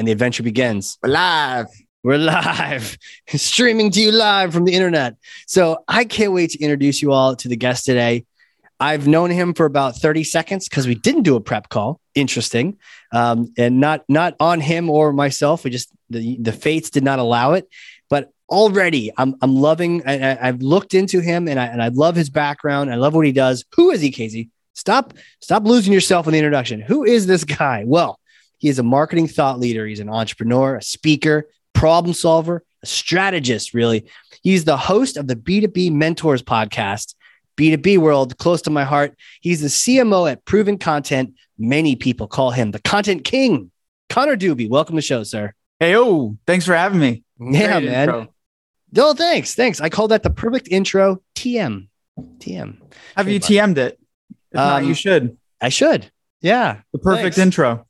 and the adventure begins. We're live. We're live, streaming to you live from the internet. So I can't wait to introduce you all to the guest today. I've known him for about 30 seconds because we didn't do a prep call. Interesting. Um, and not not on him or myself. We just the, the fates did not allow it. But already I'm I'm loving I, have looked into him and I and I love his background. I love what he does. Who is he, Casey? Stop, stop losing yourself in the introduction. Who is this guy? Well, he is a marketing thought leader. He's an entrepreneur, a speaker, problem solver, a strategist, really. He's the host of the B2B Mentors podcast, B2B World, close to my heart. He's the CMO at Proven Content. Many people call him the content king. Connor Dube, welcome to the show, sir. Hey, oh, thanks for having me. Yeah, Great man. Intro. Oh, thanks. Thanks. I call that the perfect intro TM. TM. Have you TM'd it? If um, not, you should. I should. Yeah. The perfect thanks. intro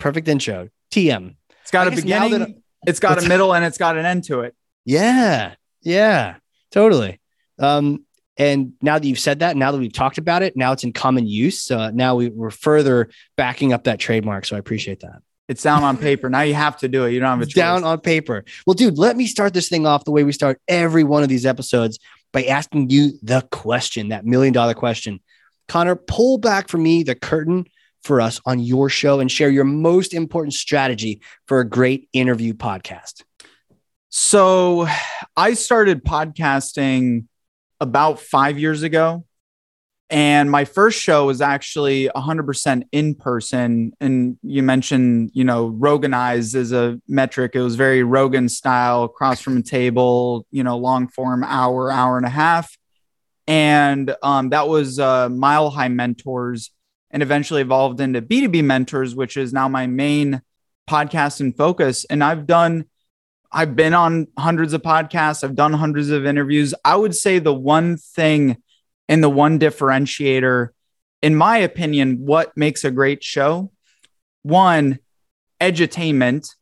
perfect intro. TM. It's got I a beginning, that, it's got a middle, and it's got an end to it. Yeah. Yeah. Totally. Um, and now that you've said that, now that we've talked about it, now it's in common use. So now we, we're further backing up that trademark. So I appreciate that. It's down on paper. Now you have to do it. You don't have a choice. Down on paper. Well, dude, let me start this thing off the way we start every one of these episodes by asking you the question, that million dollar question. Connor, pull back for me the curtain for us on your show and share your most important strategy for a great interview podcast? So, I started podcasting about five years ago. And my first show was actually 100% in person. And you mentioned, you know, Roganize as a metric. It was very Rogan style, across from a table, you know, long form, hour, hour and a half. And um, that was uh, Mile High Mentors and eventually evolved into B2B Mentors, which is now my main podcast and focus. And I've done, I've been on hundreds of podcasts, I've done hundreds of interviews. I would say the one thing and the one differentiator, in my opinion, what makes a great show one, edutainment.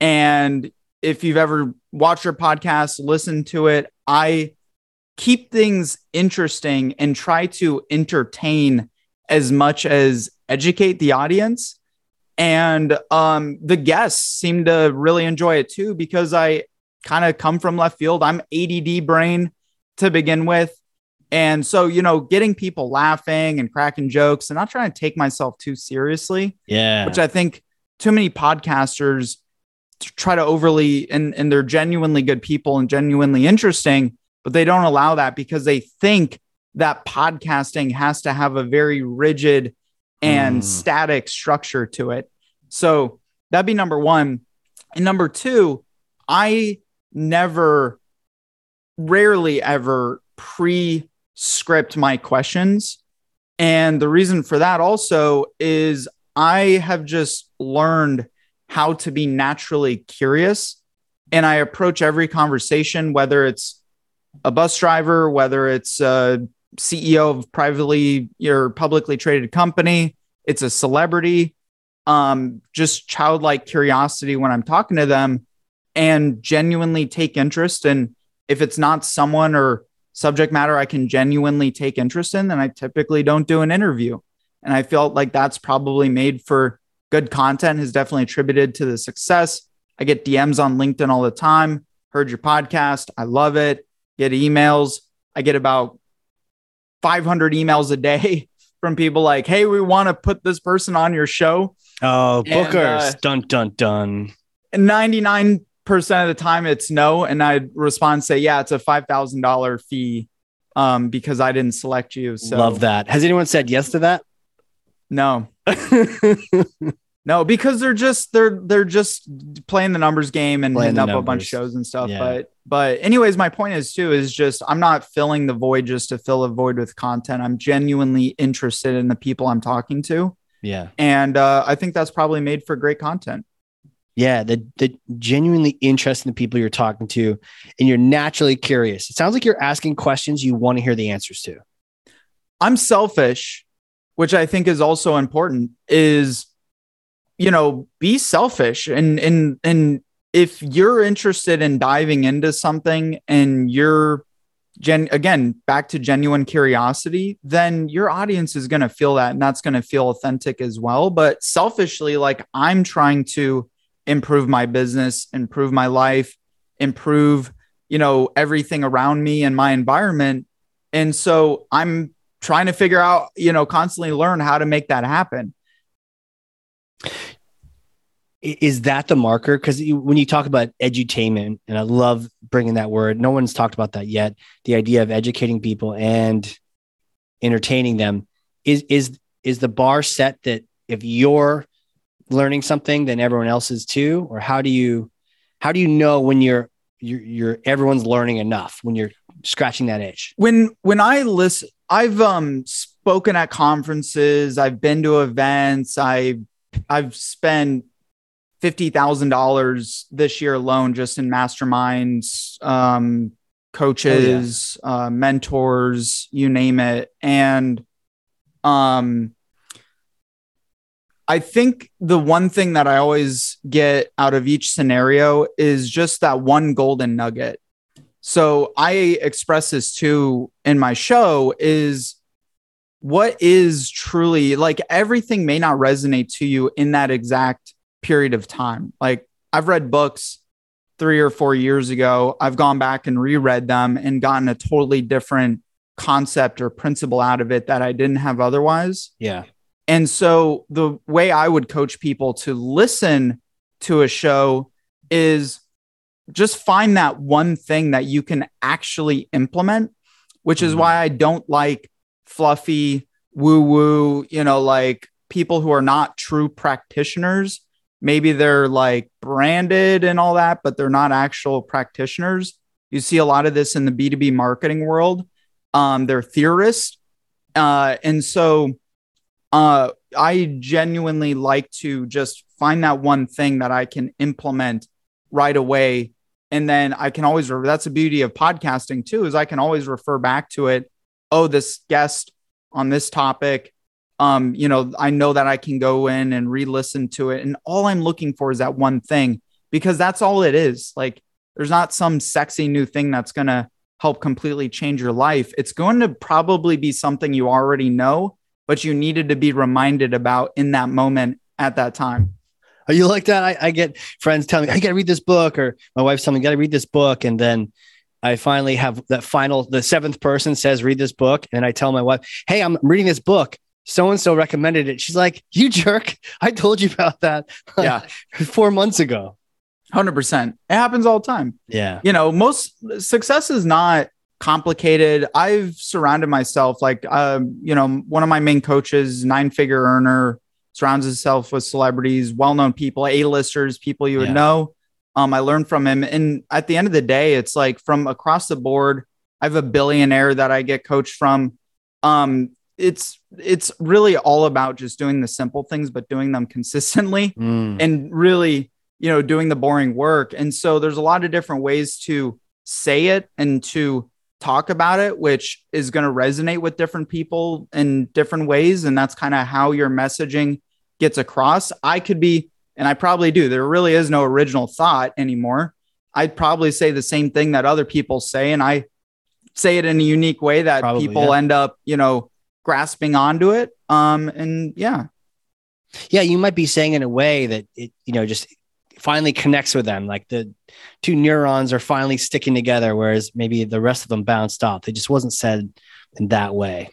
And if you've ever watched your podcast, listened to it, I keep things interesting and try to entertain as much as educate the audience. And um, the guests seem to really enjoy it too because I kind of come from left field. I'm ADD brain to begin with. And so, you know, getting people laughing and cracking jokes and not trying to take myself too seriously. Yeah. Which I think too many podcasters try to overly, and, and they're genuinely good people and genuinely interesting, but they don't allow that because they think that podcasting has to have a very rigid and mm. static structure to it. So that'd be number one. And number two, I never, rarely ever pre script my questions. And the reason for that also is I have just learned how to be naturally curious. And I approach every conversation, whether it's a bus driver, whether it's a CEO of privately or publicly traded company. It's a celebrity. Um, just childlike curiosity when I'm talking to them and genuinely take interest. And if it's not someone or subject matter I can genuinely take interest in, then I typically don't do an interview. And I felt like that's probably made for good content, has definitely attributed to the success. I get DMs on LinkedIn all the time. Heard your podcast. I love it. Get emails. I get about 500 emails a day from people like, "Hey, we want to put this person on your show." Oh, bookers! And, uh, dun dun dun. Ninety nine percent of the time, it's no, and I respond say, "Yeah, it's a five thousand dollar fee." Um, because I didn't select you. So love that. Has anyone said yes to that? No. No, because they're just they're they're just playing the numbers game and hitting up numbers. a bunch of shows and stuff. Yeah. But but anyways, my point is too is just I'm not filling the void just to fill a void with content. I'm genuinely interested in the people I'm talking to. Yeah. And uh, I think that's probably made for great content. Yeah, the the genuinely interest in the people you're talking to, and you're naturally curious. It sounds like you're asking questions you want to hear the answers to. I'm selfish, which I think is also important. Is you know, be selfish. And and and if you're interested in diving into something and you're gen again back to genuine curiosity then your audience is going to feel that and that's going to feel authentic as well. But selfishly like i'm trying to improve my business improve my life improve you know everything around me and my environment. And so i'm trying to figure out you know constantly learn how to make that happen is that the marker? Because when you talk about edutainment, and I love bringing that word, no one's talked about that yet. The idea of educating people and entertaining them is is is the bar set that if you're learning something, then everyone else is too, or how do you how do you know when you're you're, you're everyone's learning enough when you're scratching that itch? When when I listen, I've um spoken at conferences, I've been to events, I I've spent fifty thousand dollars this year alone just in masterminds, um, coaches, oh, yeah. uh, mentors, you name it, and um, I think the one thing that I always get out of each scenario is just that one golden nugget. So I express this too in my show is what is truly like everything may not resonate to you in that exact period of time. Like I've read books three or four years ago. I've gone back and reread them and gotten a totally different concept or principle out of it that I didn't have otherwise. Yeah. And so the way I would coach people to listen to a show is just find that one thing that you can actually implement, which is mm-hmm. why I don't like fluffy woo woo, you know, like people who are not true practitioners maybe they're like branded and all that, but they're not actual practitioners. You see a lot of this in the B2B marketing world. Um, they're theorists. Uh, and so uh, I genuinely like to just find that one thing that I can implement right away. And then I can always, that's the beauty of podcasting too, is I can always refer back to it. Oh, this guest on this topic um, you know, I know that I can go in and re-listen to it. And all I'm looking for is that one thing because that's all it is. Like there's not some sexy new thing that's gonna help completely change your life. It's going to probably be something you already know, but you needed to be reminded about in that moment at that time. Are you like that? I, I get friends telling me, I gotta read this book, or my wife's telling me, gotta read this book. And then I finally have that final, the seventh person says, read this book. And I tell my wife, Hey, I'm reading this book so and so recommended it. She's like, "You jerk! I told you about that. Yeah, four months ago." Hundred percent. It happens all the time. Yeah. You know, most success is not complicated. I've surrounded myself like, um, you know, one of my main coaches, nine figure earner, surrounds himself with celebrities, well known people, A listers, people you would yeah. know. Um, I learned from him, and at the end of the day, it's like from across the board. I have a billionaire that I get coached from. Um, it's it's really all about just doing the simple things but doing them consistently mm. and really you know doing the boring work and so there's a lot of different ways to say it and to talk about it which is going to resonate with different people in different ways and that's kind of how your messaging gets across i could be and i probably do there really is no original thought anymore i'd probably say the same thing that other people say and i say it in a unique way that probably, people yeah. end up you know grasping onto it. Um, and yeah. Yeah, you might be saying in a way that it, you know, just finally connects with them. Like the two neurons are finally sticking together, whereas maybe the rest of them bounced off. It just wasn't said in that way.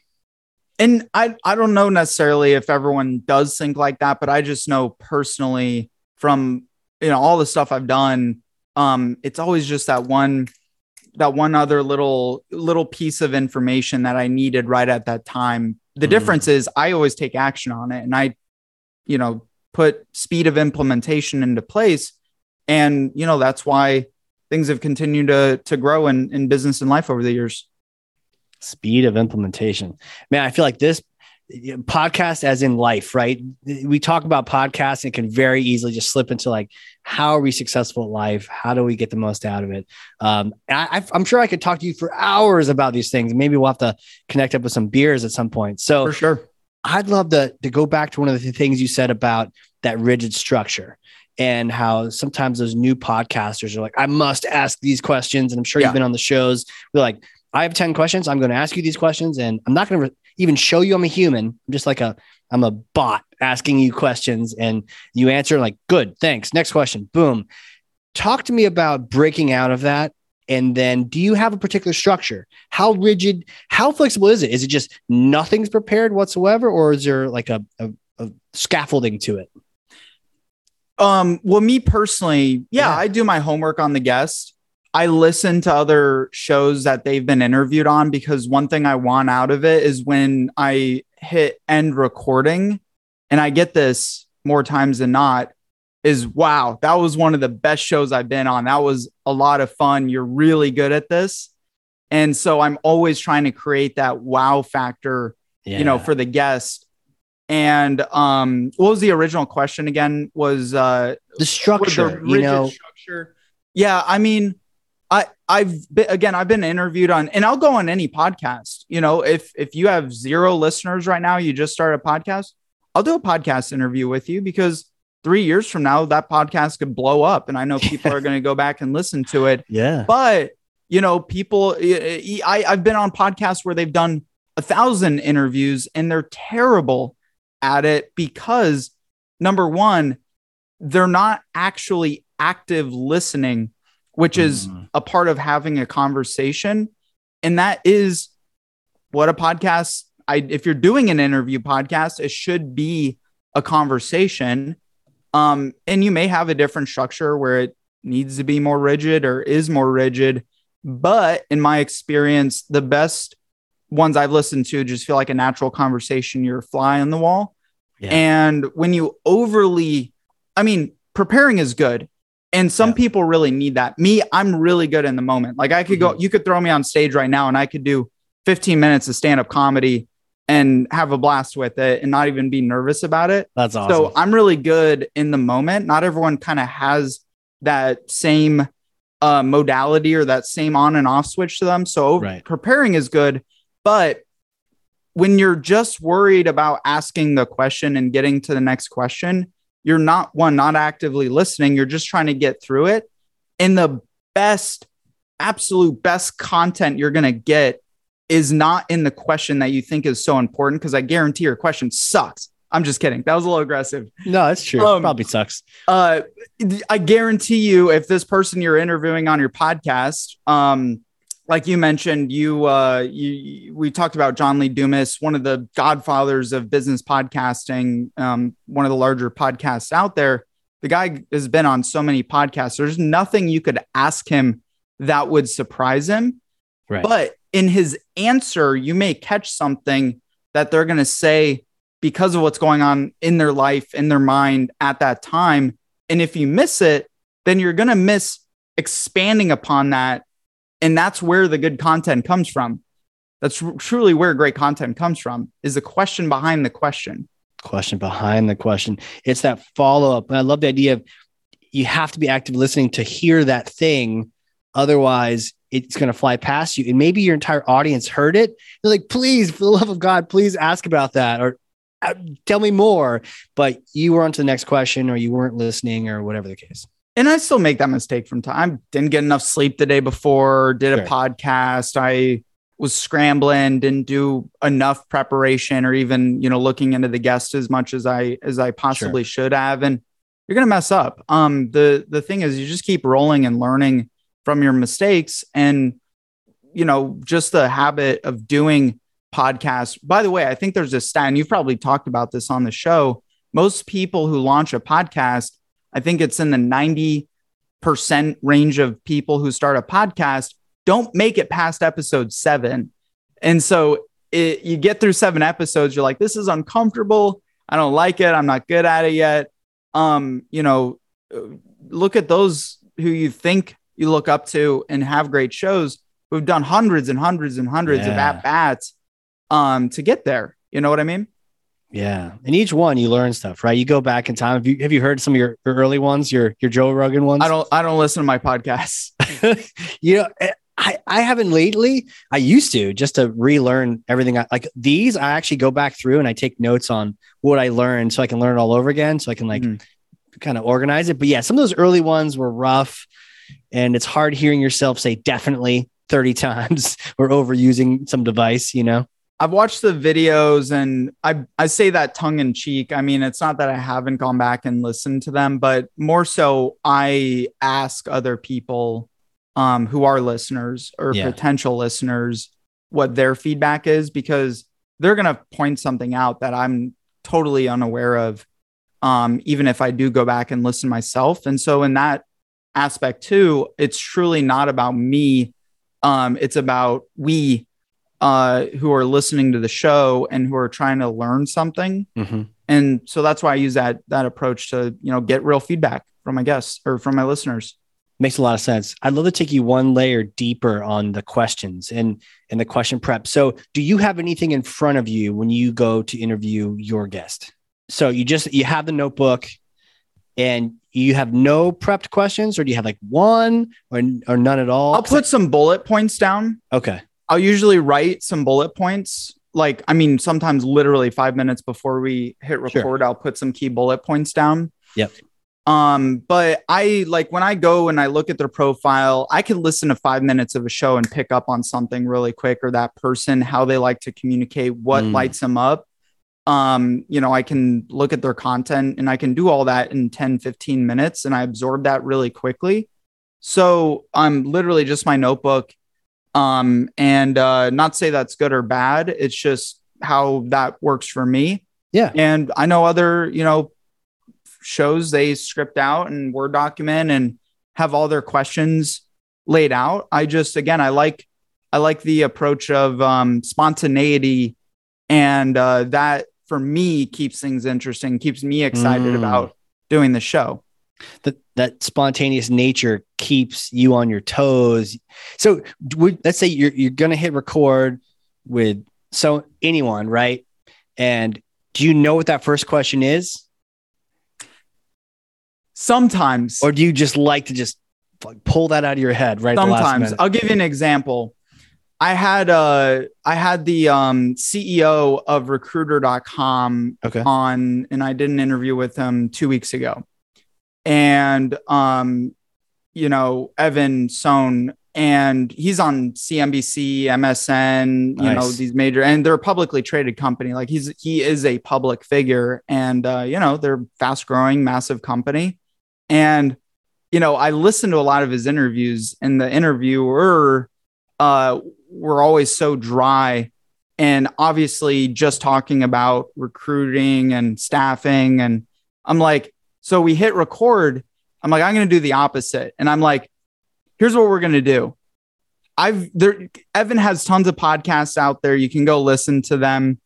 And I, I don't know necessarily if everyone does think like that, but I just know personally from you know all the stuff I've done, um, it's always just that one that one other little little piece of information that I needed right at that time. The mm. difference is I always take action on it and I, you know, put speed of implementation into place. And, you know, that's why things have continued to to grow in, in business and life over the years. Speed of implementation. Man, I feel like this podcast as in life, right? We talk about podcasts and can very easily just slip into like, how are we successful at life? How do we get the most out of it? Um, I, am sure I could talk to you for hours about these things. Maybe we'll have to connect up with some beers at some point. So for sure, I'd love to to go back to one of the things you said about that rigid structure and how sometimes those new podcasters are like, I must ask these questions. And I'm sure yeah. you've been on the shows. We're like, I have 10 questions. I'm going to ask you these questions and I'm not going to re- even show you I'm a human. I'm just like a, I'm a bot asking you questions and you answer like, good, thanks. Next question. Boom. Talk to me about breaking out of that. And then do you have a particular structure? How rigid, how flexible is it? Is it just nothing's prepared whatsoever? Or is there like a, a, a scaffolding to it? Um, well, me personally, yeah, yeah, I do my homework on the guest. I listen to other shows that they've been interviewed on because one thing I want out of it is when I hit end recording and I get this more times than not is wow, that was one of the best shows I've been on. That was a lot of fun. You're really good at this. And so I'm always trying to create that wow factor, yeah. you know, for the guest. And um what was the original question again? Was uh the structure, the you know. Structure. Yeah, I mean, I I've been, again I've been interviewed on and I'll go on any podcast. You know, if if you have zero listeners right now, you just start a podcast, I'll do a podcast interview with you because 3 years from now that podcast could blow up and I know people are going to go back and listen to it. Yeah. But, you know, people I I've been on podcasts where they've done a thousand interviews and they're terrible at it because number 1 they're not actually active listening which is mm-hmm. a part of having a conversation. And that is what a podcast, I, if you're doing an interview podcast, it should be a conversation. Um, and you may have a different structure where it needs to be more rigid or is more rigid. But in my experience, the best ones I've listened to just feel like a natural conversation. You're a fly on the wall. Yeah. And when you overly, I mean, preparing is good. And some yeah. people really need that. Me, I'm really good in the moment. Like I could mm-hmm. go, you could throw me on stage right now and I could do 15 minutes of stand up comedy and have a blast with it and not even be nervous about it. That's awesome. So I'm really good in the moment. Not everyone kind of has that same uh, modality or that same on and off switch to them. So right. preparing is good. But when you're just worried about asking the question and getting to the next question, you're not one not actively listening you're just trying to get through it. And the best absolute best content you're going to get is not in the question that you think is so important because i guarantee your question sucks. I'm just kidding. That was a little aggressive. No that's true. Um, probably sucks. uh i guarantee you if this person you're interviewing on your podcast um like you mentioned, you uh, you we talked about John Lee Dumas, one of the godfathers of business podcasting, um, one of the larger podcasts out there. The guy has been on so many podcasts. There's nothing you could ask him that would surprise him. Right. But in his answer, you may catch something that they're going to say because of what's going on in their life, in their mind at that time. And if you miss it, then you're going to miss expanding upon that and that's where the good content comes from. That's truly where great content comes from is the question behind the question. Question behind the question. It's that follow-up. And i love the idea of you have to be active listening to hear that thing. Otherwise it's going to fly past you. And maybe your entire audience heard it. They're like please for the love of god please ask about that or tell me more. But you were on to the next question or you weren't listening or whatever the case and I still make that mistake from time. Didn't get enough sleep the day before, did a podcast. I was scrambling, didn't do enough preparation or even, you know, looking into the guest as much as I as I possibly sure. should have. And you're gonna mess up. Um, the the thing is you just keep rolling and learning from your mistakes and you know, just the habit of doing podcasts. By the way, I think there's a stat, and you've probably talked about this on the show. Most people who launch a podcast I think it's in the 90% range of people who start a podcast don't make it past episode seven. And so it, you get through seven episodes, you're like, this is uncomfortable. I don't like it. I'm not good at it yet. Um, you know, look at those who you think you look up to and have great shows who've done hundreds and hundreds and hundreds yeah. of at bats um, to get there. You know what I mean? Yeah, and each one you learn stuff, right? You go back in time. Have you have you heard some of your, your early ones, your your Joe Rogan ones? I don't I don't listen to my podcasts. you know, eh, I I haven't lately. I used to just to relearn everything. I, like these, I actually go back through and I take notes on what I learned, so I can learn it all over again. So I can like Mhm. kind of organize it. But yeah, some of those early ones were rough, and it's hard hearing yourself say definitely thirty times or overusing some device. You know. I've watched the videos and I I say that tongue in cheek. I mean, it's not that I haven't gone back and listened to them, but more so I ask other people um who are listeners or Yeah. potential listeners what their feedback is because they're going to point something out that I'm totally unaware of um even if I do go back and listen myself. And so in that aspect too, it's truly not about me um it's about we uh, who are listening to the show and who are trying to learn something. Mm-hmm. And so that's why I use that that approach to you know get real feedback from my guests or from my listeners. Makes a lot of sense. I'd love to take you one layer deeper on the questions and and the question prep. So, do you have anything in front of you when you go to interview your guest? So you just you have the notebook and you have no prepped questions, or do you have like one or or none at all? I'll put some bullet points down. okay. I'll usually write some bullet points. Like I mean, sometimes literally five minutes before we hit Sure. record, I'll put some key bullet points down. Yep. Um, but I like when I go and I look at their profile, I can listen to five minutes of a show and pick up on something really quick or that person, how they like to communicate, what Mm. lights them up. Um, you know, I can look at their content and I can do all that in 10, 15 minutes and I absorb that really quickly. So I'm literally just my notebook. Um, and uh not say that's good or bad. It's just how that works for me. Yeah. And I know other, you know, shows they script out and word document and have all their questions laid out i just again i like i like the approach of um, spontaneity and uh, that for me keeps things interesting keeps me excited Mm. about doing the show That that spontaneous nature keeps you on your toes. So, would, let's say you're you're gonna hit record with so anyone, right? And do you know what that first question is? sometimes or do you just like to just like pull that out of your head right at the last sometimes i'll give you an example i had uh i had the um ceo of recruiter.com okay on and I did an interview with him 2 weeks ago. And um you know, Evan Sohn and he's on CNBC, MSN, you know, these major and they're a publicly traded company. Like he's he is a public figure and uh you know, they're fast growing, massive company. And you know, I listened to a lot of his interviews and the interviewer uh were always so dry and obviously just talking about recruiting and staffing and i'm like so we hit record. I'm like i'm going to do the opposite. And i'm like here's what we're going to do. I've there evan has tons of podcasts out there. You can go listen to them.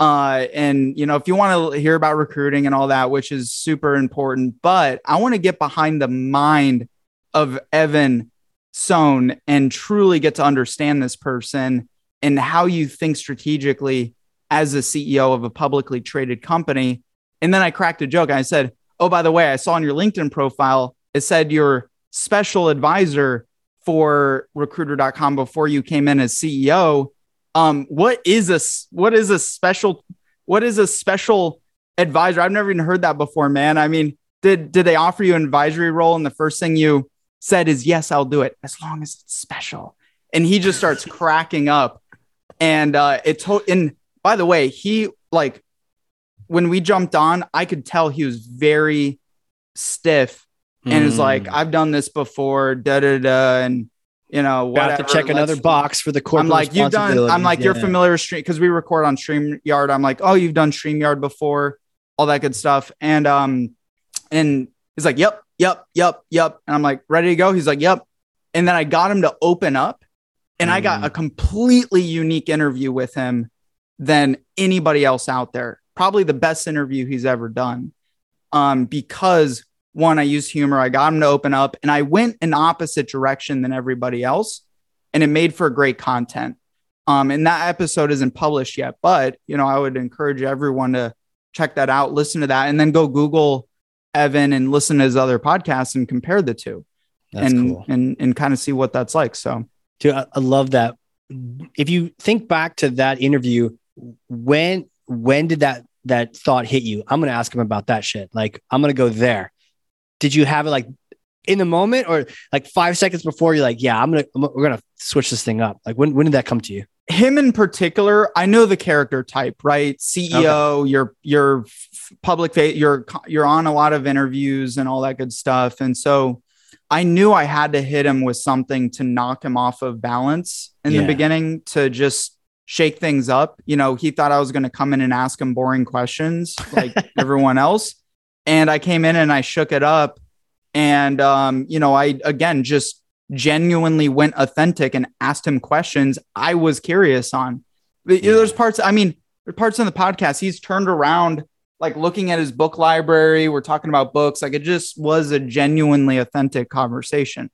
Uh and you know if you want to hear about recruiting and all that which is super important but i want to get behind the mind of evan Sohn and truly get to understand this person and how you think strategically as a CEO of a publicly traded company. And then I cracked a joke. I said, Oh, by the way, I saw on your LinkedIn profile, it said you're special advisor for recruiter.com before you came in as CEO. Um, what is a what is a special what is a special advisor? I've never even heard that before, man. I mean, did did they offer you an advisory role and the first thing you said is yes, I'll do it as long as it's special. And he just starts cracking up. And uh it to- and by the way, he like when we jumped on, I could tell he was very stiff and is like, Mm. I've done this before, da da da, and you know, Got whatever. to check another let's- box for the corporate I'm like, you've done. I'm like, you're familiar with Stream because we record on StreamYard. I'm like, oh, you've done StreamYard before, all that good stuff. And um, and he's like, yep, yep, yep, yep. And I'm like, ready to go. He's like, yep. And then I got him to open up, and I got Mm. a completely unique interview with him than anybody else out there. Probably the best interview he's ever done. Um, because one, I used humor. I got him to open up, and I went in opposite direction than everybody else, and it made for great content. Um, and that episode isn't published yet, but you know, I would encourage everyone to check that out, listen to that, and then go Google Evan and listen to his other podcasts and compare the two. That's and, cool. and and kind of see what that's like. So Dude, I, I love that. If you think back to that interview, when when did that that thought hit you? I'm gonna ask him about that shit. Like I'm gonna go there. Did you have it like in the moment or like five seconds before you're like, yeah, I'm gonna we're gonna switch this thing up? Like when when did that come to you? him in particular, I know the character type, right? CEO, you're you're public you're you're on a lot of interviews and all that good stuff. And so I knew I had to hit him with something to knock him off of balance in Yeah. the beginning to just shake things up. You know, he thought I was going to come in and ask him boring questions like everyone else. And I came in and I shook it up. And, um, you know, I again just genuinely went authentic and asked him questions I was curious on. But, you know, Yeah. There's parts, I mean, there's parts in the podcast, he's turned around, like looking at his book library. We're talking about books. Like it just was a genuinely authentic conversation.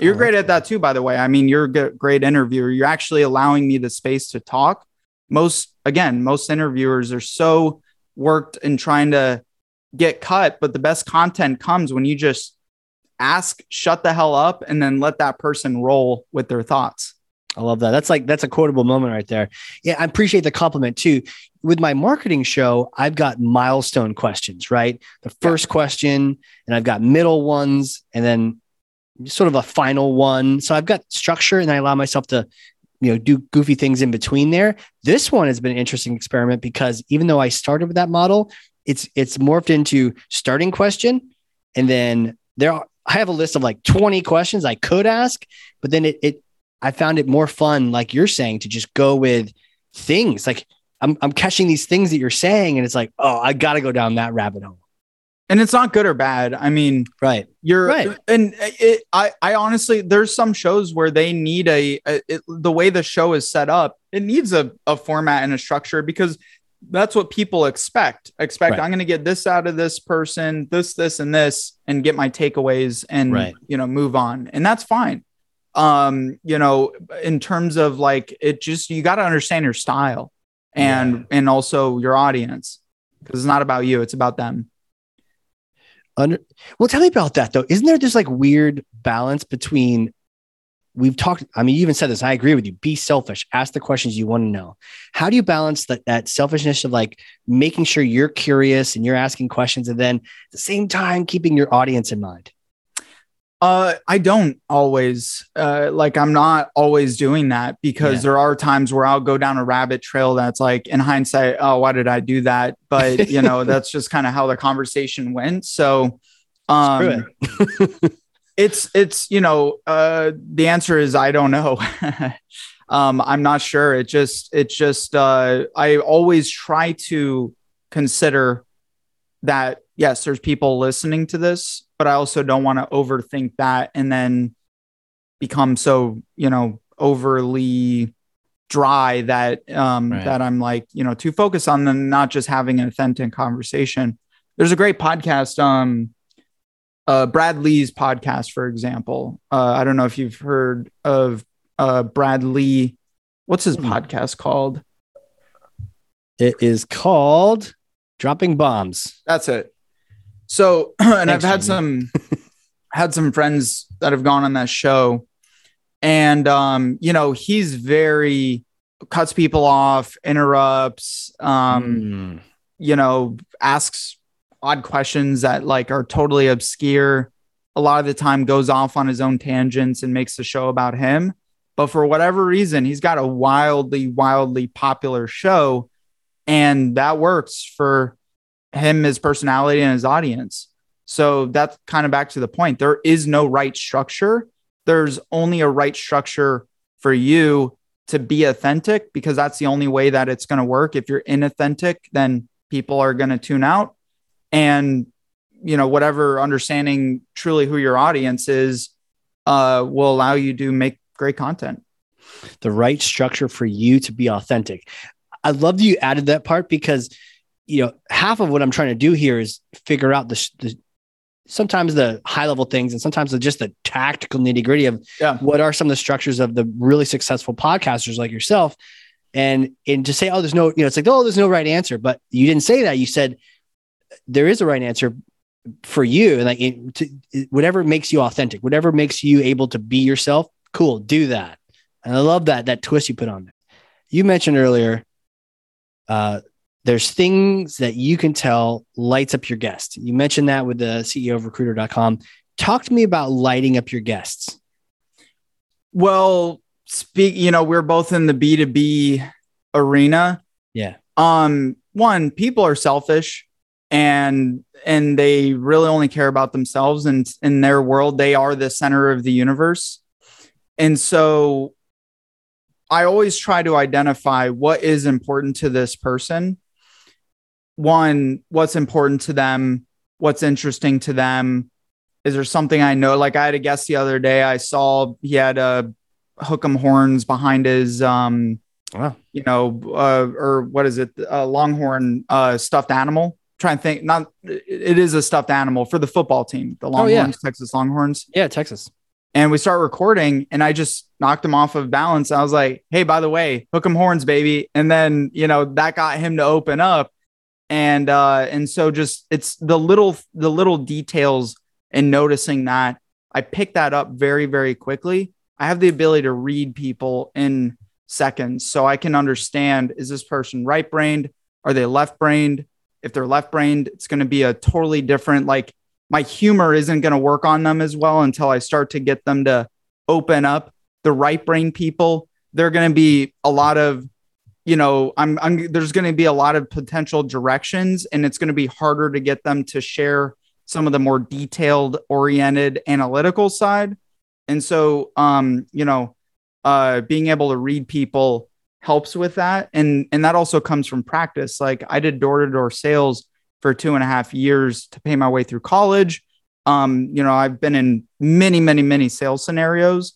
You're Oh, great at that too, by the way. I mean, you're a great interviewer. You're actually allowing me the space to talk. Most, again, most interviewers are so worked in trying to get cut, but the best content comes when you just ask, shut the hell up, and then let that person roll with their thoughts. I love that. That's like that's a quotable moment right there. Yeah, I appreciate the compliment too. With my marketing show, I've got milestone questions, right? The first question, and I've got middle ones, and then sort of a final one. So I've got structure, and I allow myself to, you know, do goofy things in between there. This one has been an interesting experiment because even though I started with that model, it's it's morphed into starting question, and then there are, I have a list of like 20 questions I could ask, but then it it I found it more fun, like you're saying, to just go with things. Like I'm, I'm catching these things that you're saying, and it's like, oh, I got to go down that rabbit hole. And it's not good or bad. I mean, Right. you're Right. and it, I, I honestly, there's some shows where they need a, a it, the way the show is set up, it needs a, a format and a structure because that's what people expect. Expect Right. I'm going to get this out of this person, this, this, and this, and get my takeaways and Right. you know move on, and that's fine. Um, you know, in terms of like it, just you got to understand your style and Yeah. and also your audience because it's not about you, it's about them. Under, well, tell me about that though. Isn't there this like weird balance between we've talked? I mean, you even said this. I agree with you. Be selfish. Ask the questions you want to know. How do you balance that that selfishness of like making sure you're curious and you're asking questions, and then at the same time keeping your audience in mind? Uh, I don't always uh like I'm not always doing that because Yeah. there are times where I'll go down a rabbit trail that's like in hindsight, oh, why did I do that? But you know, that's just kind of how the conversation went. So um Screw it's it's you know, uh the answer is I don't know. um I'm not sure. It just it just uh I always try to consider that yes, there's people listening to this, but I also don't want to overthink that and then become so, you know, overly dry that um Right. that I'm like, you know, too focused on them not just having an authentic conversation. There's a great podcast um uh Brad Lea's podcast for example. Uh I don't know if you've heard of uh Brad Lea what's his Hmm. podcast called? It is called Dropping Bombs. That's it. So, and I've had some had some friends that have gone on that show, and um, you know, he's very cuts people off, interrupts, um, Mm. you know, asks odd questions that like are totally obscure. A lot of the time goes off on his own tangents and makes the show about him. But for whatever reason, he's got a wildly, wildly popular show. And that works for him, his personality, and his audience. So that's kind of back to the point. There is no right structure. There's only a right structure for you to be authentic because that's the only way that it's going to work. If you're inauthentic, then people are going to tune out. And, you know, whatever understanding truly who your audience is uh, will allow you to make great content. the right structure for you to be authentic. I love that you added that part because you know half of what I'm trying to do here is figure out the, the sometimes the high level things and sometimes the, just the tactical nitty gritty of Yeah. what are some of the structures of the really successful podcasters like yourself. And and to say, oh, there's no, you know, it's like, oh, there's no right answer. But you didn't say that. You said there is a right answer for you. And like it, to, whatever makes you authentic, whatever makes you able to be yourself, cool, do that. And I love that that twist you put on it. You mentioned earlier, uh, there's things that you can tell lights up your guest. You mentioned that with the CEO of recruiter.com. Talk to me about lighting up your guests. Well, speak, you know, we're both in the B2B arena. Yeah. Um, one, people are selfish and and they really only care about themselves and in their world they are the center of the universe. And so I always try to identify what is important to this person. One, what's important to them, what's interesting to them, is there something I know? Like I had a guest the other day. I saw he had a hook'em horns behind his, um, Wow. you know, uh, or what is it? A longhorn uh, stuffed animal. Trying to think. Not. It is a stuffed animal for the football team, the Longhorns, yeah. Texas Longhorns. Yeah, Texas. And we start recording, and I just knocked him off of balance. I was like, "Hey, by the way, hook 'em horns, baby!" And then you know that got him to open up, and uh, and so just it's the little the little details and noticing that I pick that up very very quickly. I have the ability to read people in seconds, so I can understand: is this person right brained? Are they left brained? If they're left brained, it's going to be a totally different like my humor isn't going to work on them as well until I start to get them to open up. The right brain people, they're going to be a lot of, you know, I'm, I'm there's going to be a lot of potential directions, and it's going to be harder to get them to share some of the more detailed, oriented, analytical side. And so, um, you know, uh, being able to read people helps with that, and and that also comes from practice. Like I did door to door sales for two and a half years to pay my way through college. Um, you know, I've been in many, many, many sales scenarios.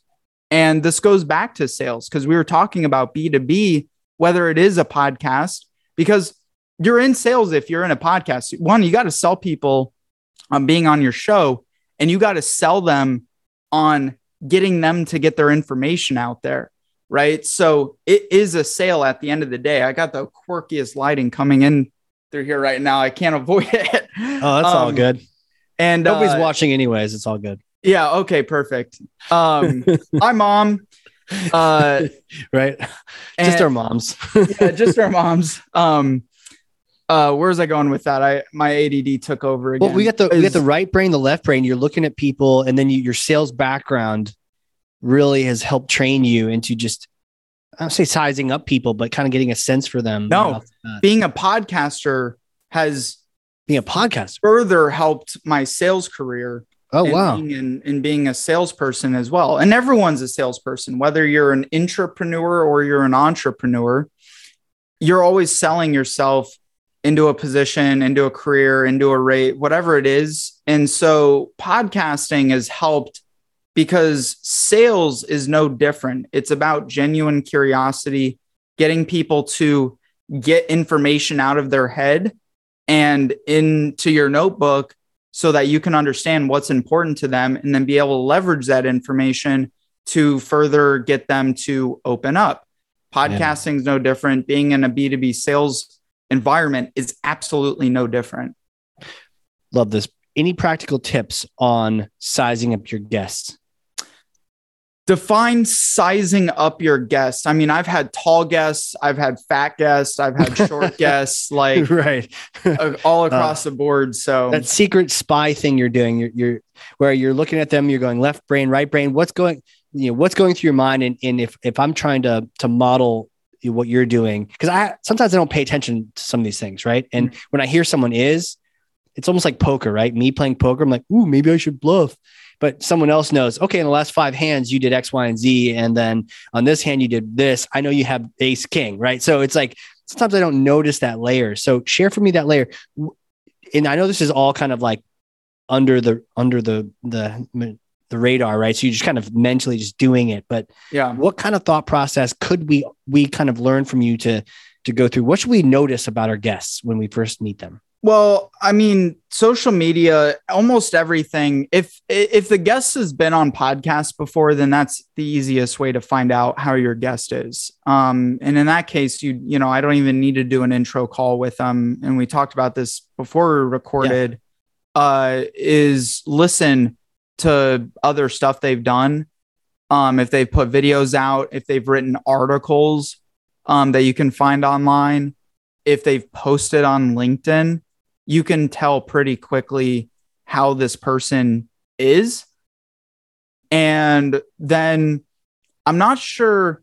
And this goes back to sales because we were talking about B2B, whether it is a podcast, because you're in sales if you're in a podcast. One, you got to sell people on being on your show, and you got to sell them on getting them to get their information out there. Right. So it is a sale at the end of the day. I got the quirkiest lighting coming in through here right now. I can't avoid it. Oh, that's all Um, good. And Nobody's uh, watching anyways. It's all good. Yeah. Okay. Perfect. Um, hi, mom. Uh, Right. Just our moms. yeah, just our moms. Um, uh, where's I going with that? I my ADD took over again. Well, we got the we got the right brain, the left brain. You're looking at people, and then you, your sales background really has helped train you into just I don't say sizing up people, but kind of getting a sense for them. No. off the bat. being a podcaster has being a podcaster. further helped my sales career. Oh and wow, being in, in being a salesperson as well. And everyone's a salesperson, whether you're an intrapreneur or you're an entrepreneur, you're always selling yourself into a position, into a career, into a rate, whatever it is. And so podcasting has helped because sales is no different. It's about genuine curiosity, getting people to get information out of their head and into your notebook so that you can understand what's important to them and then be able to leverage that information to further get them to open up. Podcasting is no different. Being in a B2B sales environment is absolutely no different. love this. Any practical tips on sizing up your guests? Define sizing up your guests. I mean, I've had tall guests, I've had fat guests, I've had short guests, like right, uh, all across the board. So that secret spy thing you're doing. You're, you're where you're looking at them. You're going left brain, right brain. What's going? You know, what's going through your mind? And, and if if I'm trying to to model what you're doing, because I sometimes I don't pay attention to some of these things, right? And when I hear someone is, it's almost like poker, right? Me playing poker, I'm like, ooh, maybe I should bluff. But someone else knows, okay, in the last five hands, you did X, Y, and Z. And then on this hand, you did this. I know you have ace king, right? So it's like sometimes I don't notice that layer. So share for me that layer. And I know this is all kind of like under the under the the the radar, right? So you're just kind of mentally just doing it. But yeah. what kind of thought process could we we kind of learn from you to to go through? What should we notice about our guests when we first meet them? Well, I mean, social media, almost everything. If if the guest has been on podcasts before, then that's the easiest way to find out how your guest is. Um, and in that case, you you know, I don't even need to do an intro call with them. And we talked about this before we recorded. Yeah. Uh, is listen to other stuff they've done. Um, if they've put videos out, if they've written articles um, that you can find online, if they've posted on LinkedIn you can tell pretty quickly how this person is. And then I'm not sure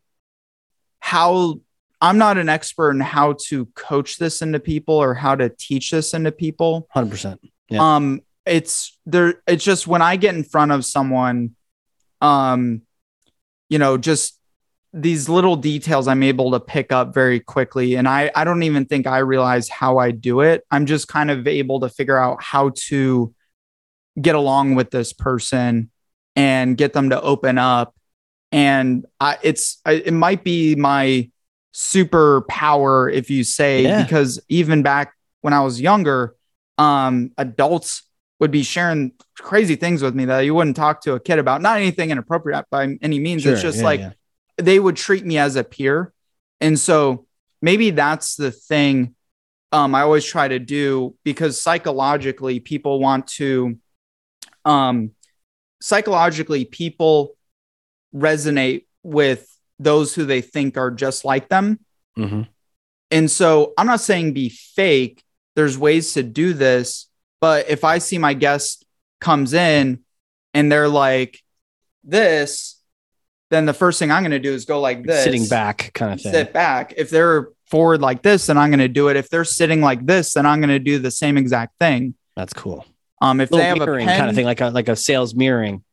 how I'm not an expert in how to coach this into people or how to teach this into people. 100%. Yeah. Um it's there it's just when I get in front of someone um you know just these little details I'm able to pick up very quickly. And I, I don't even think I realize how I do it. I'm just kind of able to figure out how to get along with this person and get them to open up. And I, it's, it might be my superpower, if you say, yeah. because even back when I was younger, um, adults would be sharing crazy things with me that you wouldn't talk to a kid about. Not anything inappropriate by any means. Sure, it's just yeah, like, yeah they would treat me as a peer. And so maybe that's the thing um, I always try to do because psychologically people want to, um, psychologically people resonate with those who they think are just like them. Mm-hmm. And so I'm not saying be fake. There's ways to do this, but if I see my guest comes in and they're like this, then the first thing I'm going to do is go like this, sitting back, kind of thing. Sit back. If they're forward like this, then I'm going to do it. If they're sitting like this, then I'm going to do the same exact thing. That's cool. Um, if they have a pen, kind of thing, like a like a sales mirroring.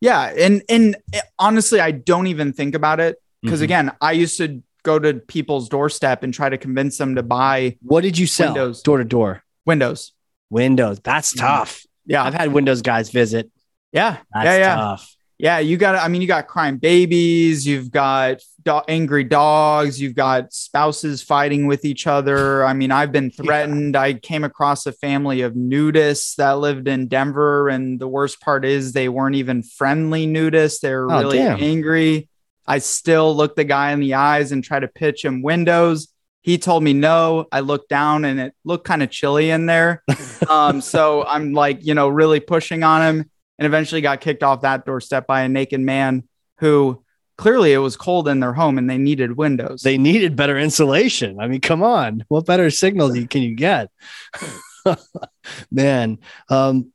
Yeah, and and honestly, I don't even think about it because mm-hmm. again, I used to go to people's doorstep and try to convince them to buy. What did you sell? Windows door to door. Windows. Windows. That's mm-hmm. tough. Yeah, I've had Windows guys visit. Yeah, That's yeah, yeah. tough yeah, you got, I mean, you got crying babies, you've got do- angry dogs, you've got spouses fighting with each other. I mean, I've been threatened. Yeah. I came across a family of nudists that lived in Denver. And the worst part is they weren't even friendly nudists. They were oh, really damn. angry. I still look the guy in the eyes and try to pitch him windows. He told me no. I looked down and it looked kind of chilly in there. um, so I'm like, you know, really pushing on him and eventually got kicked off that doorstep by a naked man who clearly it was cold in their home and they needed windows. They needed better insulation. I mean, come on, what better signals can you get? Man. Um,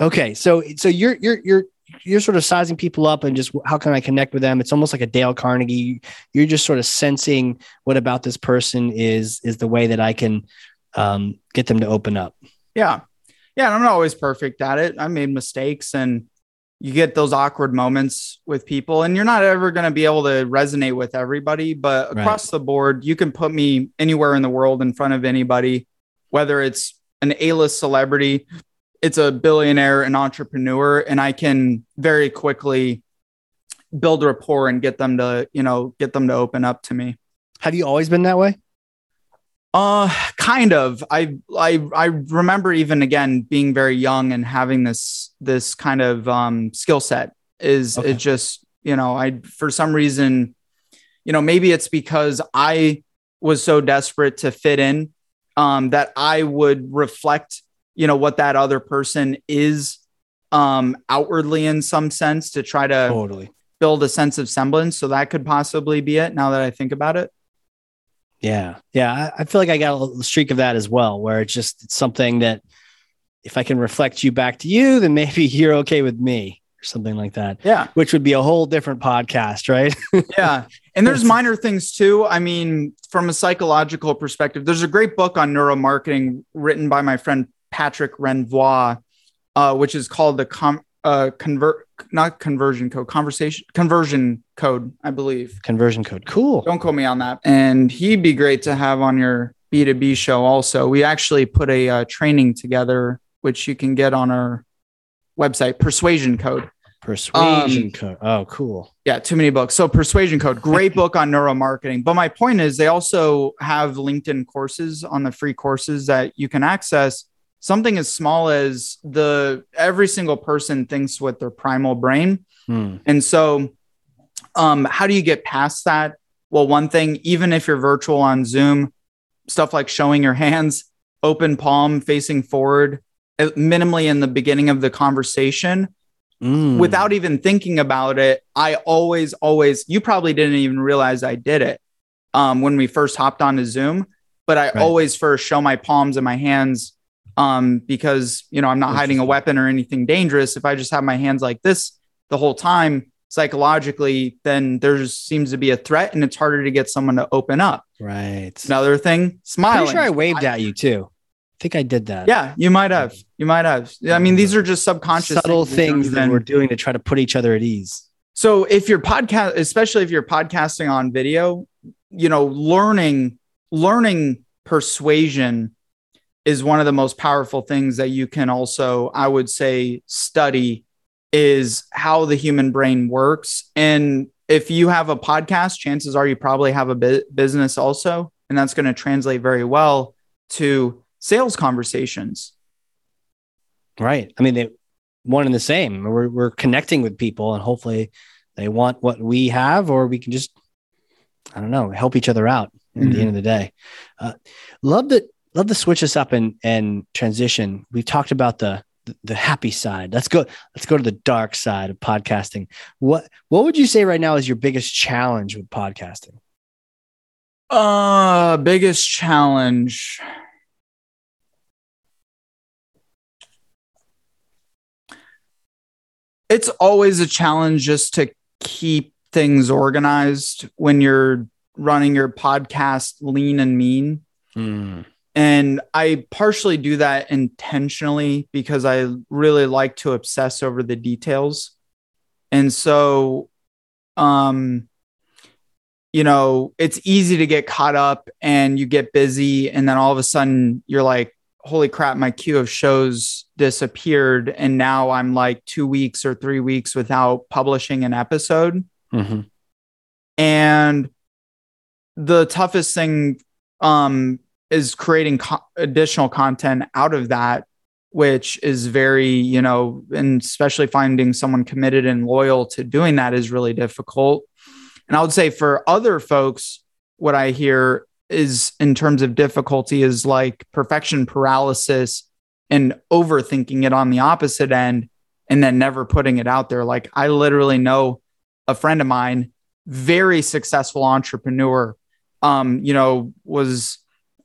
okay. So, so you're, you're, you're, you're sort of sizing people up and just how can I connect with them? It's almost like a Dale Carnegie. You're just sort of sensing what about this person is, is the way that I can um, get them to open up. Yeah yeah, I'm not always perfect at it. I made mistakes and you get those awkward moments with people and you're not ever going to be able to resonate with everybody, but across right. the board, you can put me anywhere in the world in front of anybody, whether it's an A-list celebrity, it's a billionaire, an entrepreneur, and I can very quickly build rapport and get them to, you know, get them to open up to me. Have you always been that way? Uh, kind of. I I I remember even again being very young and having this this kind of um skill set. Is okay. it just you know I for some reason, you know maybe it's because I was so desperate to fit in, um that I would reflect you know what that other person is, um outwardly in some sense to try to totally build a sense of semblance. So that could possibly be it. Now that I think about it. Yeah. Yeah. I feel like I got a streak of that as well, where it's just it's something that if I can reflect you back to you, then maybe you're okay with me or something like that. Yeah. Which would be a whole different podcast, right? yeah. And there's minor things too. I mean, from a psychological perspective, there's a great book on neuromarketing written by my friend Patrick Renvoisé, uh, which is called the com- uh, convert not conversion code conversation conversion code i believe conversion code cool don't quote me on that and he'd be great to have on your b2b show also we actually put a uh, training together which you can get on our website persuasion code Persuasion Um, code. Oh, cool. Yeah, too many books. So Persuasion Code, great book on neuromarketing. But my point is they also have LinkedIn courses on the free courses that you can access. Something as small as the every single person thinks with their primal brain. Hmm. And so um how do you get past that? Well, one thing, even if you're virtual on Zoom, stuff like showing your hands, open palm facing forward, minimally in the beginning of the conversation, Mm. without even thinking about it, I always, always, you probably didn't even realize I did it um, when we first hopped onto Zoom, but I Right. always first show my palms and my hands um, because, you know, I'm not hiding a weapon or anything dangerous. If I just have my hands like this the whole time, psychologically, then there seems to be a threat and it's harder to get someone to open up. right. Another thing, smiling. Pretty sure I waved at you too. I think I did that. Yeah, you might have. You might have. I mean, these are just subconscious Subtle things things that we're doing to try to put each other at ease. So if you're podcast, especially if you're podcasting on video, you know, learning learning persuasion is one of the most powerful things that you can also, I would say, study is how the human brain works. And if you have a podcast, chances are you probably have a bu- business also, and that's going to translate very well to sales conversations. Right. I mean, they one and the same. We're we're connecting with people, and hopefully, they want what we have, or we can just, I don't know, help each other out. At Mhm. the end of the day, uh, love to love to switch this up and and transition. We've talked about the the- the happy side. Let's go. Let's go to the dark side of podcasting. What What would you say right now is your biggest challenge with podcasting? Uh, biggest challenge. It's always a challenge just to keep things organized when you're running your podcast lean and mean. Mm, And I partially do that intentionally because I really like to obsess over the details. And so, um, you know, it's easy to get caught up and you get busy. And then all of a sudden you're like, holy crap, my queue of shows disappeared. And now I'm like two weeks or three weeks without publishing an episode. mhm. And the toughest thing um, is creating co- additional content out of that, which is very, you know, and especially finding someone committed and loyal to doing that is really difficult. And I would say for other folks, what I hear is in terms of difficulty is like perfection paralysis and overthinking it on the opposite end and then never putting it out there. Like I literally know a friend of mine, very successful entrepreneur, um, you know, was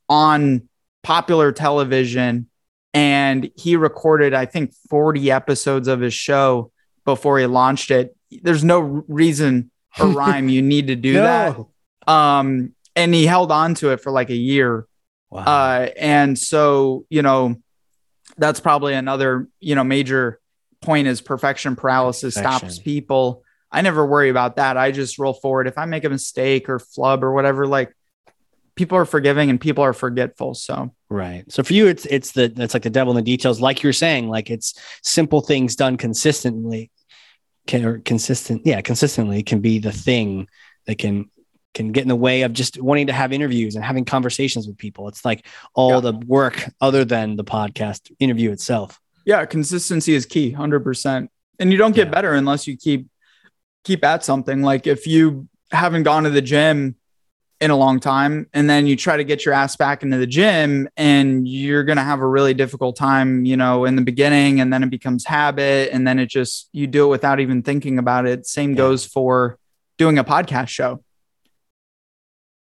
on popular television and he recorded, I think, 40 episodes of his show before he launched it. There's no reason or rhyme you need to do that. Um, and he held on to it for like a year. Wow. Uh, and so, you know, that's probably another, you know, major point is perfection paralysis stops people. I never worry about that. I just roll forward. If I make a mistake or flub or whatever, like people are forgiving and people are forgetful. So Right. So for you, it's it's the it's like the devil in the details, like you're saying, like it's simple things done consistently, can or consistent, yeah, consistently can be the thing that can can get in the way of just wanting to have interviews and having conversations with people. It's like all Yeah. the work other than the podcast interview itself. yeah, consistency is key, hundred percent. And you don't get Yeah. better unless you keep keep at something. Like if you haven't gone to the gym in a long time and then you try to get your ass back into the gym and you're going to have a really difficult time, you know, in the beginning and then it becomes habit and then it just you do it without even thinking about it. Same Yeah. goes for doing a podcast show.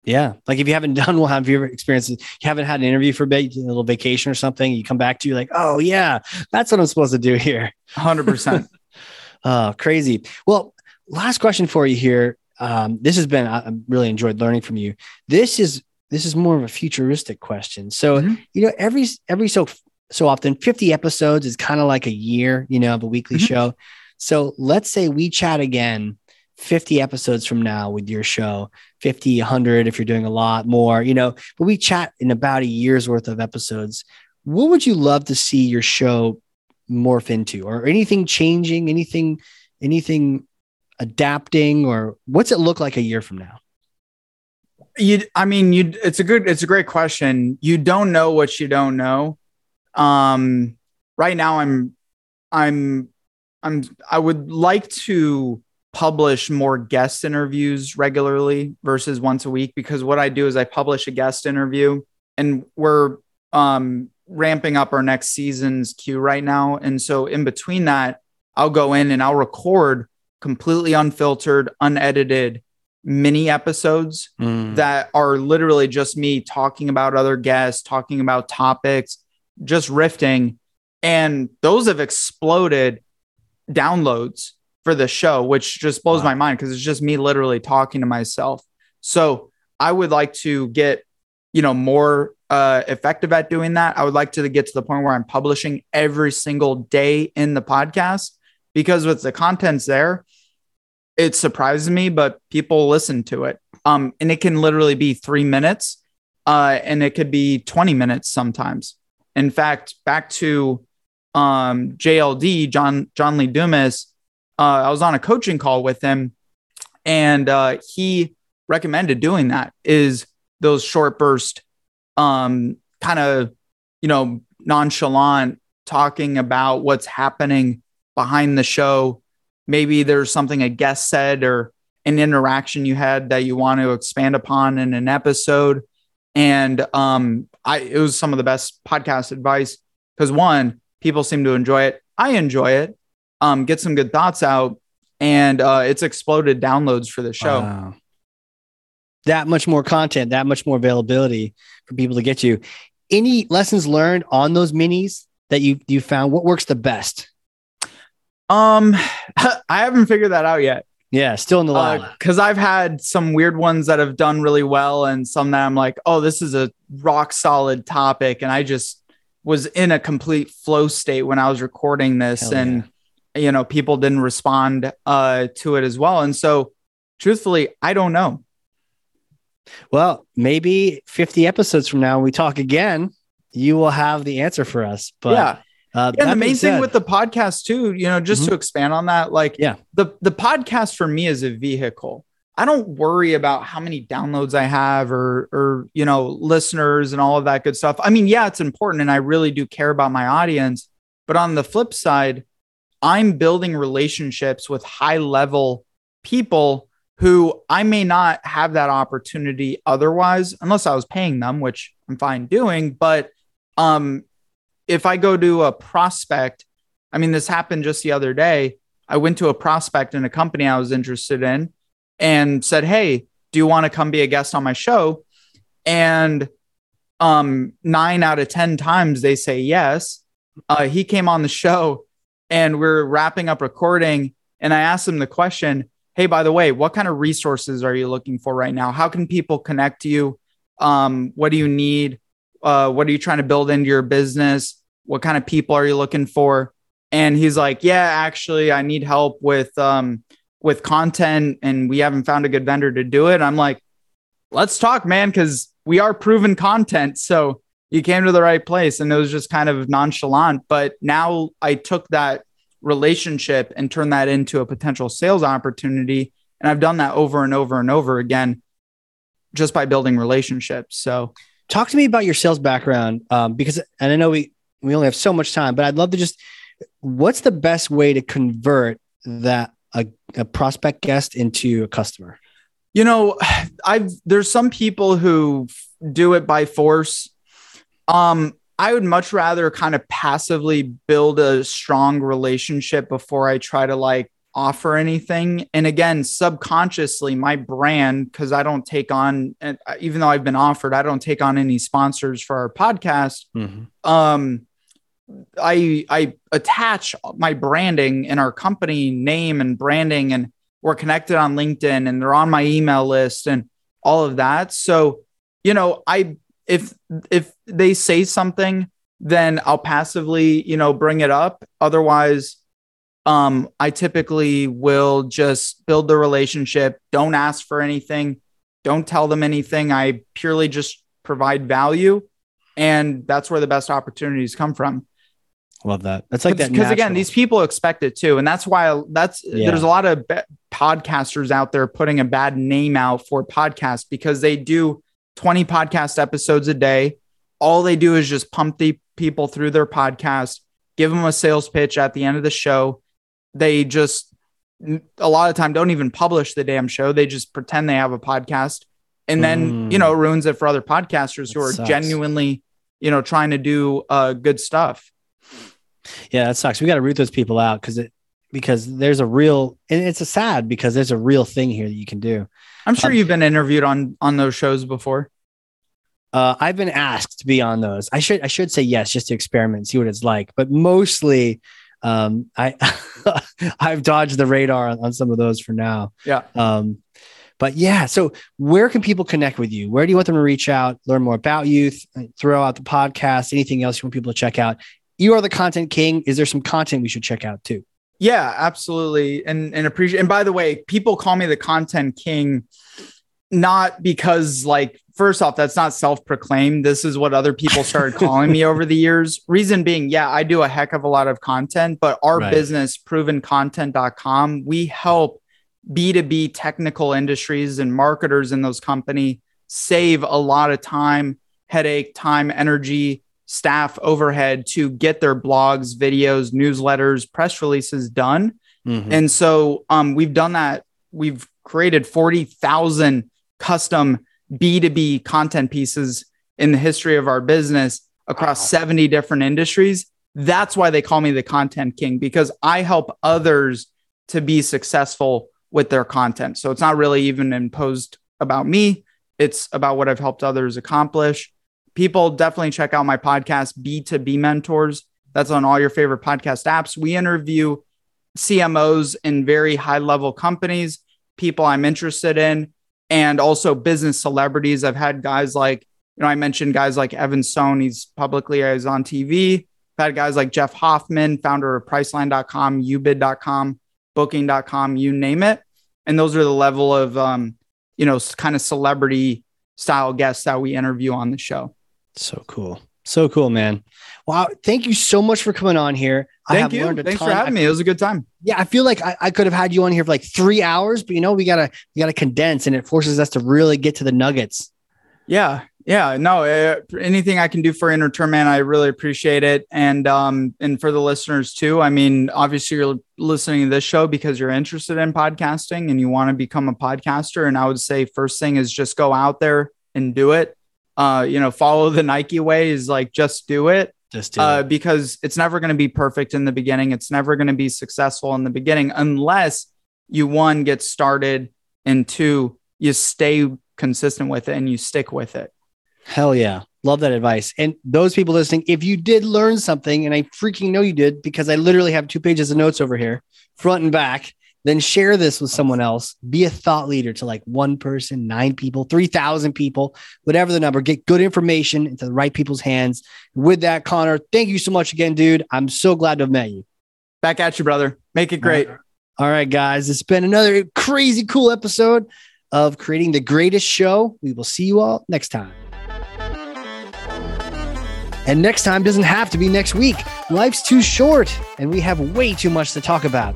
Yeah. Like if you haven't done well, have you ever experienced it? You haven't had an interview for a bit, a little vacation or something. You come back to you like, oh yeah, that's what I'm supposed to do here. 100%. Oh, crazy. Well, last question for you here. Um, this has been I really enjoyed learning from you. This is this is more of a futuristic question. So Mhm. you know, every every so so often, 50 episodes is kind of like a year, you know, of a weekly Mhm. show. So let's say we chat again 50 episodes from now with your show, 50, 100 if you're doing a lot more, you know, but we chat in about a year's worth of episodes. What would you love to see your show morph into or anything changing, anything anything adapting or what's it look like a year from now? You, I mean, you. It's a good. It's a great question. You don't know what you don't know. Um, right now, I'm, I'm, I'm. I would like to publish more guest interviews regularly versus once a week because what I do is I publish a guest interview and we're um, ramping up our next season's queue right now. And so in between that, I'll go in and I'll record completely unfiltered, unedited mini episodes mm. that are literally just me talking about other guests, talking about topics, just riffing. And those have exploded downloads for the show, which just blows wow. my mind because it's just me literally talking to myself. So I would like to get, you know, more uh, effective at doing that. I would like to get to the point where I'm publishing every single day in the podcast because with the contents there, it surprises me, but people listen to it. Um, and it can literally be three minutes, uh, and it could be 20 minutes sometimes. In fact, back to um, JLD, John John Lee Dumas, uh, I was on a coaching call with him, and uh, he recommended doing that. Is those short burst, um, kind of, you know, nonchalant talking about what's happening behind the show. Maybe there's something a guest said or an interaction you had that you want to expand upon in an episode. And um, I it was some of the best podcast advice because one, people seem to enjoy it. I enjoy it um, get some good thoughts out, and uh, it's exploded downloads for the show. Wow. That much more content, that much more availability for people to get you. Any lessons learned on those minis that you you found? What works the best? Um, I haven't figured that out yet. Yeah, still in the lab. Because uh, I've had some weird ones that have done really well, and some that I'm like, oh, this is a rock solid topic, and I just was in a complete flow state when I was recording this, Hell and you know people didn't respond uh, to it as well. And so truthfully i don't know. Well maybe 50 episodes from now we talk again you will have the answer for us but yeah uh, and the main thing with the podcast too you know just mm-hmm. to expand on that like yeah the the podcast for me is a vehicle i don't worry about how many downloads i have or or you know listeners and all of that good stuff i mean yeah it's important and i really do care about my audience but on the flip side I'm building relationships with high level people who I may not have that opportunity otherwise, unless I was paying them, which I'm fine doing. But um, if I go to a prospect, I mean, this happened just the other day. I went to a prospect in a company I was interested in and said, Hey, do you want to come be a guest on my show? And um, nine out of 10 times they say yes. Uh, he came on the show and we're wrapping up recording. And I asked him the question, Hey, by the way, what kind of resources are you looking for right now? How can people connect to you? Um, what do you need? Uh, what are you trying to build into your business? What kind of people are you looking for? And he's like, Yeah, actually, I need help with um, with content, and we haven't found a good vendor to do it. I'm like, Let's talk, man, because we are proven content. So you came to the right place and it was just kind of nonchalant but now i took that relationship and turned that into a potential sales opportunity and i've done that over and over and over again just by building relationships so talk to me about your sales background um, because and i know we we only have so much time but i'd love to just what's the best way to convert that a, a prospect guest into a customer? You know i've there's some people who do it by force. Um, I would much rather kind of passively build a strong relationship before I try to like offer anything. And again, subconsciously, my brand, because I don't take on, even though I've been offered, I don't take on any sponsors for our podcast. Mm-hmm. Um, I I attach my branding and our company name and branding, and we're connected on LinkedIn, and they're on my email list and all of that. So, you know, I if if they say something, then I'll passively, you know, bring it up. Otherwise, um, I typically will just build the relationship, don't ask for anything, don't tell them anything. I purely just provide value. And that's where the best opportunities come from. Love that. That's like that because again, these people expect it too, and that's why that's Yeah. there's a lot of be- podcasters out there putting a bad name out for podcasts because they do 20 podcast episodes a day. All they do is just pump the people through their podcast, give them a sales pitch at the end of the show. They just a lot of time don't even publish the damn show. They just pretend they have a podcast, and then Mm. you know ruins it for other podcasters who are sucks. genuinely you know trying to do uh, good stuff. Yeah, that sucks. We got to root those people out because it because there's a real and it's a sad because there's a real thing here that you can do. I'm sure Um, you've been interviewed on on those shows before. Uh, I've been asked to be on those. I should I should say yes just to experiment, see what it's like. But mostly, um, I I've dodged the radar on, on some of those for now. Yeah. Um, but yeah, so where can people connect with you? Where do you want them to reach out, learn more about you, th- throw out the podcast, anything else you want people to check out? You are the content king. Is there some content we should check out too? Yeah, absolutely. And and appreciate and by the way, people call me the content king not because like first off that's not self-proclaimed. This is what other people started calling me over the years. Reason being, yeah, I do a heck of a lot of content, but our Right. business provencontent.com, we help B2B technical industries and marketers in those company save a lot of time, headache, time, energy, staff overhead to get their blogs, videos, newsletters, press releases done. Mhm. And so um, we've done that. We've created 40,000 custom B2B content pieces in the history of our business across Wow. 70 different industries. That's why they call me the content king because I help others to be successful with their content. So it's not really even imposed about me, it's about what I've helped others accomplish. People definitely check out my podcast, B2B Mentors. That's on all your favorite podcast apps. We interview CMOs in very high level companies, people I'm interested in, and also business celebrities. I've had guys like, you know, I mentioned guys like Evan Stone, he's publicly he's on TV. I've had guys like Jeff Hoffman, founder of Priceline.com, Ubid.com, Booking.com, you name it. And those are the level of, um, you know, kind of celebrity style guests that we interview on the show. So cool. So cool, man. Wow. Thank you so much for coming on here. Thank you. Thanks for having me. It was a good time. Yeah, I feel like I, I could have had you on here for like three hours, but you know, we gotta we gotta condense and it forces us to really get to the nuggets. Yeah. Yeah. No, uh, anything I can do for Interterman, I really appreciate it. And, um, and for the listeners too, I mean, obviously you're listening to this show because you're interested in podcasting and you want to become a podcaster. And I would say first thing is just go out there and do it. Uh, you know, follow the Nike way is like, just do it. Just do uh, it. because it's never going to be perfect in the beginning. It's never going to be successful in the beginning unless you one get started and two you stay consistent with it and you stick with it. Hell yeah. Love that advice. And those people listening, if you did learn something, and I freaking know you did because I literally have two pages of notes over here, front and back, then share this with someone else. Be a thought leader to like one person, nine people, 3,000 people, whatever the number. Get good information into the right people's hands. With that, Connor, thank you so much again, dude. I'm so glad to have met you. Back at you, brother. Make it great. All right, guys. It's been another crazy cool episode of creating the greatest show. We will see you all next time. And next time doesn't have to be next week. Life's too short, and we have way too much to talk about.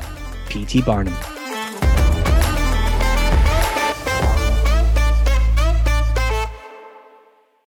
P.T. Barnum.